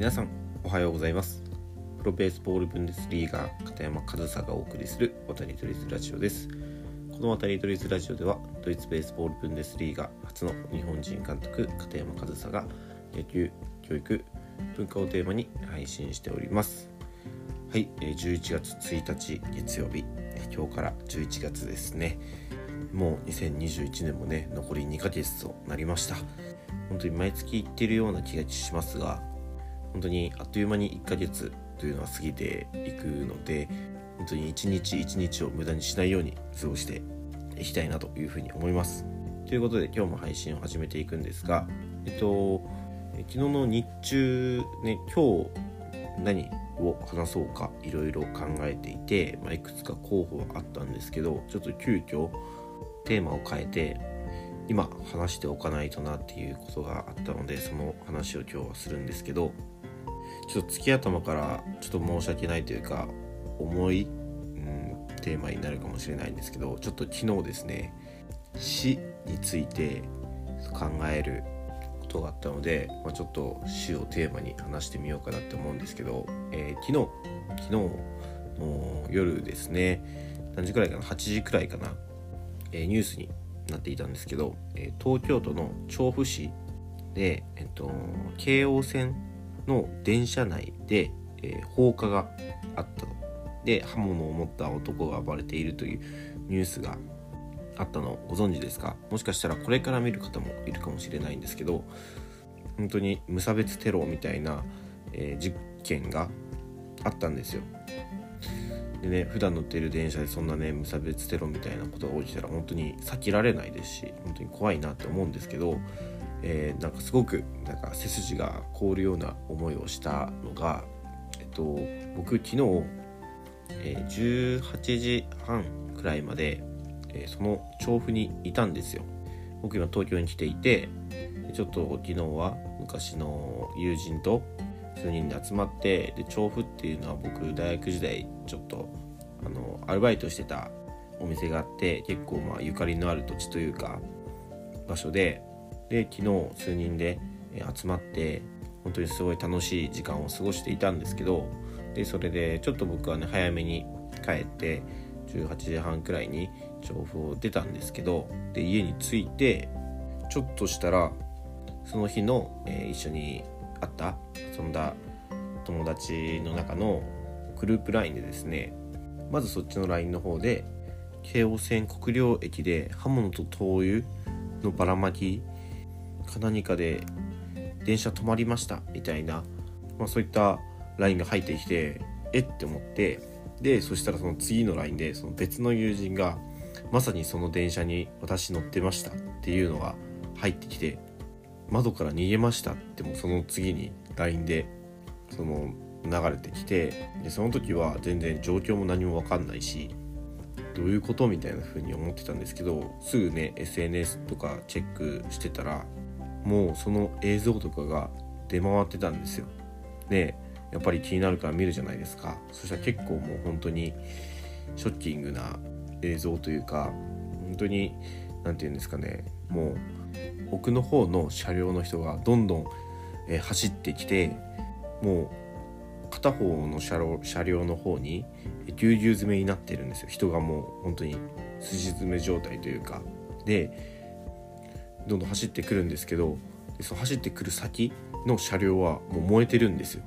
皆さんおはようございます。プロベースボールブンデスリーガー片山和沙がお送りする渡り鳥ラジオです。この渡り鳥ラジオではドイツベースボールブンデスリーガ初の日本人監督片山和沙が野球教育文化をテーマに配信しております。はい11月1日月曜日。今日から11月ですね。もう2021年もね残り2ヶ月となりました。本当に毎月行ってるような気がしますが本当にあっという間に1ヶ月というのは過ぎていくので本当に一日一日を無駄にしないように過ごしていきたいなというふうに思います。ということで今日も配信を始めていくんですがえっと昨日の日中ね今日何を話そうかいろいろ考えていて、まあ、いくつか候補はあったんですけどちょっと急遽テーマを変えて今話しておかないとなっていうことがあったのでその話を今日はするんですけどちょっと月頭からちょっと申し訳ないというか重い、うん、テーマになるかもしれないんですけどちょっと昨日ですね死について考えることがあったので、まあ、ちょっと死をテーマに話してみようかなって思うんですけど、えー、昨日昨日の夜ですね何時くらいかな8時くらいかなえニュースになっていたんですけど、え東京都の調布市で、えっと、京王線の電車内で、え放火があったと。で刃物を持った男が暴れているというニュースがあったのをご存知ですか？もしかしたらこれから見る方もいるかもしれないんですけど本当に無差別テロみたいな、えー、実験があったんですよでね普段乗っている電車でそんなね無差別テロみたいなことが起きたら本当に避けられないですし本当に怖いなって思うんですけど、えー、なんかすごくなんか背筋が凍るような思いをしたのが、えっと、僕昨日、えー、18時半くらいまで、えー、その調布にいたんですよ。僕今東京に来ていてちょっと昨日は昔の友人と数人で集まってで調布っていうのは僕大学時代ちょっとあのアルバイトしてたお店があって結構まあゆかりのある土地というか場所でで昨日数人で集まって本当にすごい楽しい時間を過ごしていたんですけどでそれでちょっと僕はね早めに帰って18時半くらいに調布を出たんですけどで家に着いてちょっとしたらその日の、えー、一緒に会った遊んだ友達の中のグループ LINE でですねまずそっちの LINE の方で京王線国領駅で刃物と灯油のばらまきか何かで電車止まりましたみたいな、まあ、そういった LINE が入ってきてえって思ってでそしたらその次の LINE でその別の友人がまさにその電車に私乗ってましたっていうのが入ってきて窓から逃げましたってもその次に LINE でその流れてきてでその時は全然状況も何も分かんないしどういうことみたいな風に思ってたんですけどすぐね SNS とかチェックしてたらもうその映像とかが出回ってたんですよ。でやっぱり気になるから見るじゃないですか。そしたら結構もう本当にショッキングな映像というか本当に何て言うんですかね。もう奥の方の車両の人がどんどん、え、走ってきてもう片方の車両車両の方にぎゅうぎゅう詰めになってるんですよ。人がもう本当にすし詰め状態というか。でどんどん走ってくるんですけどその走ってくる先の車両はもう燃えてるんですよ。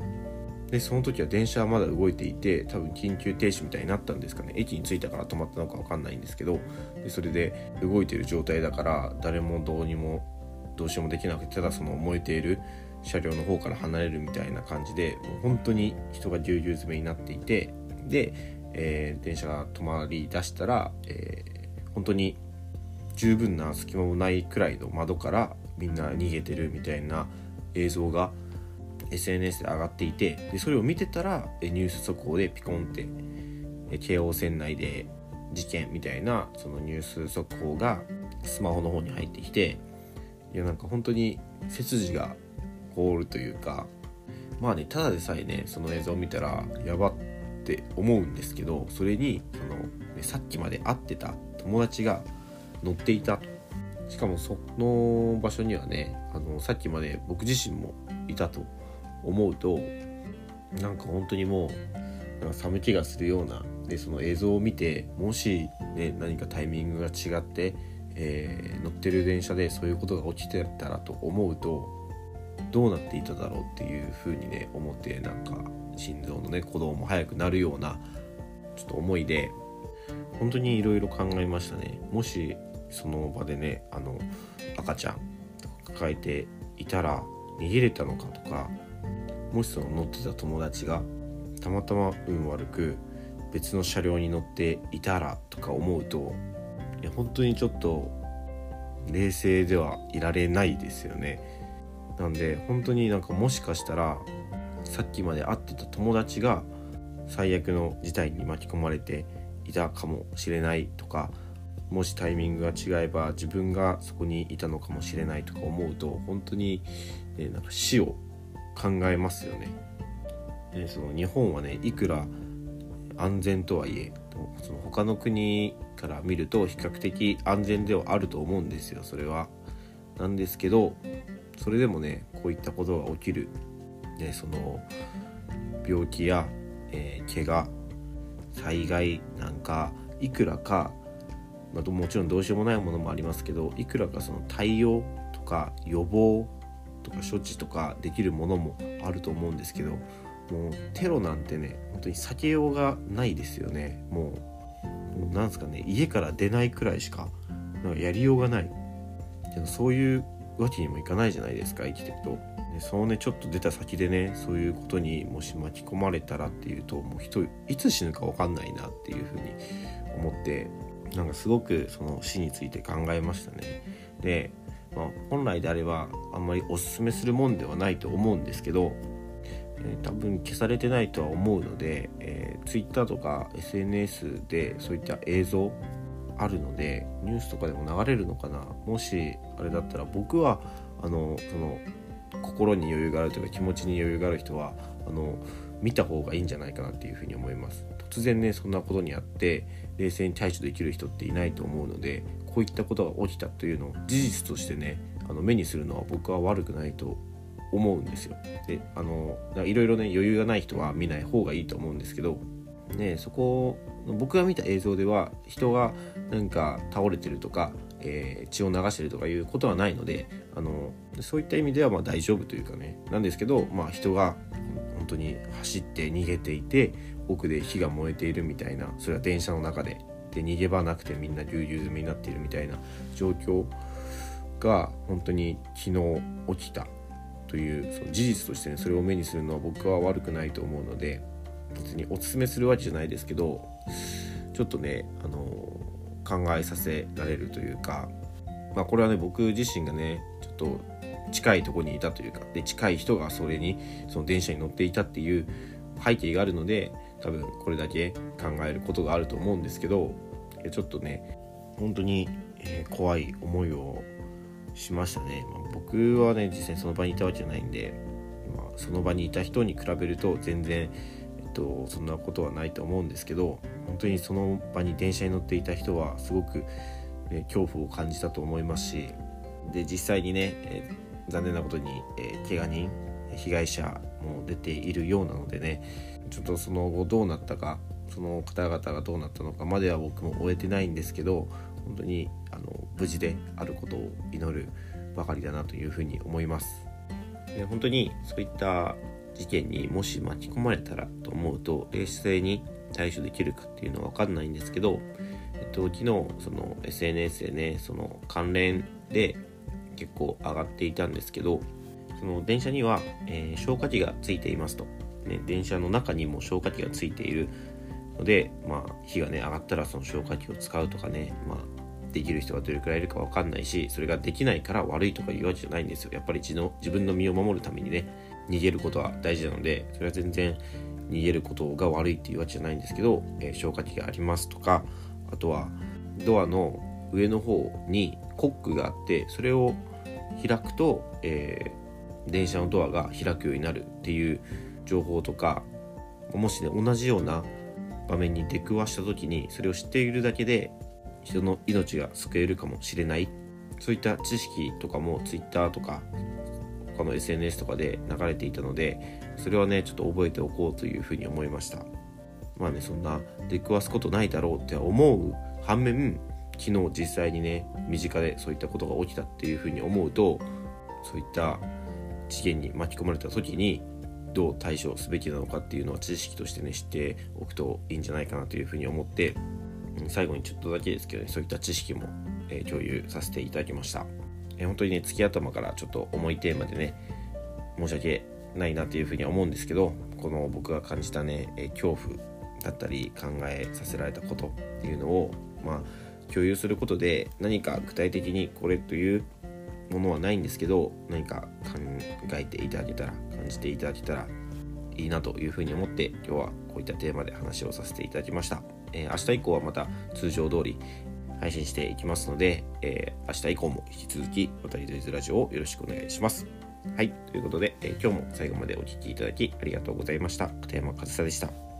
でその時は電車はまだ動いていて多分緊急停止みたいになったんですかね。駅に着いたから止まったのか分かんないんですけどでそれで動いてる状態だから誰もどうにもどうしようもできなくてただその燃えている車両の方から離れるみたいな感じでもう本当に人がぎゅうぎゅう詰めになっていてで、えー、電車が止まりだしたら、えー、本当に十分な隙間もないくらいの窓からみんな逃げてるみたいな映像が SNS で上がっていてでそれを見てたらニュース速報でピコンって京王線内で事件みたいなそのニュース速報がスマホの方に入ってきていやなんか本当に背筋が凍るというかまあねただでさえねその映像を見たらやばって思うんですけどそれにその、さっきまで会ってた友達が乗っていた。しかもその場所にはねあのさっきまで僕自身もいたと思うとなんか本当にもう寒気がするようなでその映像を見てもし、ね、何かタイミングが違って、えー、乗ってる電車でそういうことが起きてたらと思うとどうなっていただろうっていうふうにね思ってなんか心臓のね鼓動も速くなるようなちょっと思いで本当にいろいろ考えましたね。もしその場でねあの赤ちゃん抱えていたら逃げれたのかとかもしその乗ってた友達がたまたま運悪く別の車両に乗っていたらとか思うといや本当にちょっと冷静ではいられないですよね。なんで本当になんかもしかしたらさっきまで会ってた友達が最悪の事態に巻き込まれていたかもしれないとかもしタイミングが違えば自分がそこにいたのかもしれないとか思うと本当に、ね、なんか死を考えますよね。でその日本はねいくら安全とはいえその他の国から見ると比較的安全ではあると思うんですよそれは。なんですけどそれでもねこういったことが起きる、でその病気や、えー、怪我災害なんかいくらか、まあ、もちろんどうしようもないものもありますけどいくらかその対応とか予防とか処置とかできるものもあると思うんですけどもうテロなんてね本当に避けようがないですよね。もうもうなんすかね家から出ないくらいしかなんかやりようがない。でもそういうわけにもいかないじゃないですか生きてると。でそのねちょっと出た先でねそういうことにもし巻き込まれたらっていうともう人いつ死ぬか分かんないなっていうふうに思ってなんかすごくその死について考えましたね。で、まあ、本来であればあんまりおすすめするもんではないと思うんですけどえー、多分消されてないとは思うので、えー、Twitter とか SNS でそういった映像あるのでニュースとかでも流れるのかな。もしあれだったら僕はあのその心に余裕があるというか気持ちに余裕がある人はあの見た方がいいんじゃないかなっていうふうに思います突然ねそんなことにあって冷静に対処できる人っていないと思うのでこういったことが起きたというのを事実としてねあの目にするのは僕は悪くないと思うんですよ。であのいろいろね余裕がない人は見ない方がいいと思うんですけど、ね、そこ僕が見た映像では人がなんか倒れてるとか、えー、血を流してるとかいうことはないのであのそういった意味ではま大丈夫というかねなんですけど、まあ、人が本当に走って逃げていて奥で火が燃えているみたいなそれは電車の中で。で逃げ場なくてみんなぎゅうぎゅう詰めになっているみたいな状況が本当に昨日起きた。というその事実としてねそれを目にするのは僕は悪くないと思うので別におすすめするわけじゃないですけどちょっとねあの考えさせられるというかまあこれはね僕自身がねちょっと近いとこにいたというかで近い人がそれにその電車に乗っていたっていう背景があるので多分これだけ考えることがあると思うんですけどちょっとね本当に、怖い思いをしましたね、まあ、僕はね実際その場にいたわけじゃないんで、まあ、その場にいた人に比べると全然、えっと、そんなことはないと思うんですけど本当にその場に電車に乗っていた人はすごく、ね、恐怖を感じたと思いますしで実際にね、えー、残念なことに、えー、怪我人被害者も出ているようなのでねちょっとその後どうなったかその方々がどうなったのかまでは僕も終えてないんですけど本当にあの無事であることを祈るばかりだなというふうに思います。で本当にそういった事件にもし巻き込まれたらと思うと冷静に対処できるかっていうのは分かんないんですけど、えっと、昨日その SNS でねその関連で結構上がっていたんですけどその電車には、えー、消火器がついていますと、ね、電車の中にも消火器がついている。ので、まあ、火がね上がったらその消火器を使うとかね、まあ、できる人がどれくらいいるか分かんないしそれができないから悪いとか言うわけじゃないんですよ。やっぱり自の自分の身を守るためにね逃げることは大事なのでそれは全然逃げることが悪いっていうわけじゃないんですけど、えー、消火器がありますとかあとはドアの上の方にコックがあってそれを開くと、えー、電車のドアが開くようになるっていう情報とかもしね同じような場面に出くわした時にそれを知っているだけで人の命が救えるかもしれない。そういった知識とかも Twitter とか他の SNS とかで流れていたのでそれはねちょっと覚えておこうというふうに思いました。まあねそんな出くわすことないだろうって思う反面昨日実際にね身近でそういったことが起きたっていうふうに思うとそういった事件に巻き込まれた時にどう対処すべきなのかっていうのは知識としてね知っておくといいんじゃないかなというふうに思って最後にちょっとだけですけどねそういった知識も、え共有させていただきました、え本当にね月頭からちょっと重いテーマでね申し訳ないなというふうに思うんですけどこの僕が感じたね、え恐怖だったり考えさせられたことっていうのをまあ共有することで何か具体的にこれというものはないんですけど何か考えていただけたら感じていただけたらいいなというふうに思って今日はこういったテーマで話をさせていただきました、えー、明日以降はまた通常通り配信していきますので、えー、明日以降も引き続き渡り鳥ラジオをよろしくお願いします。はいということで、えー、今日も最後までお聴きいただきありがとうございました。片山和沙でした。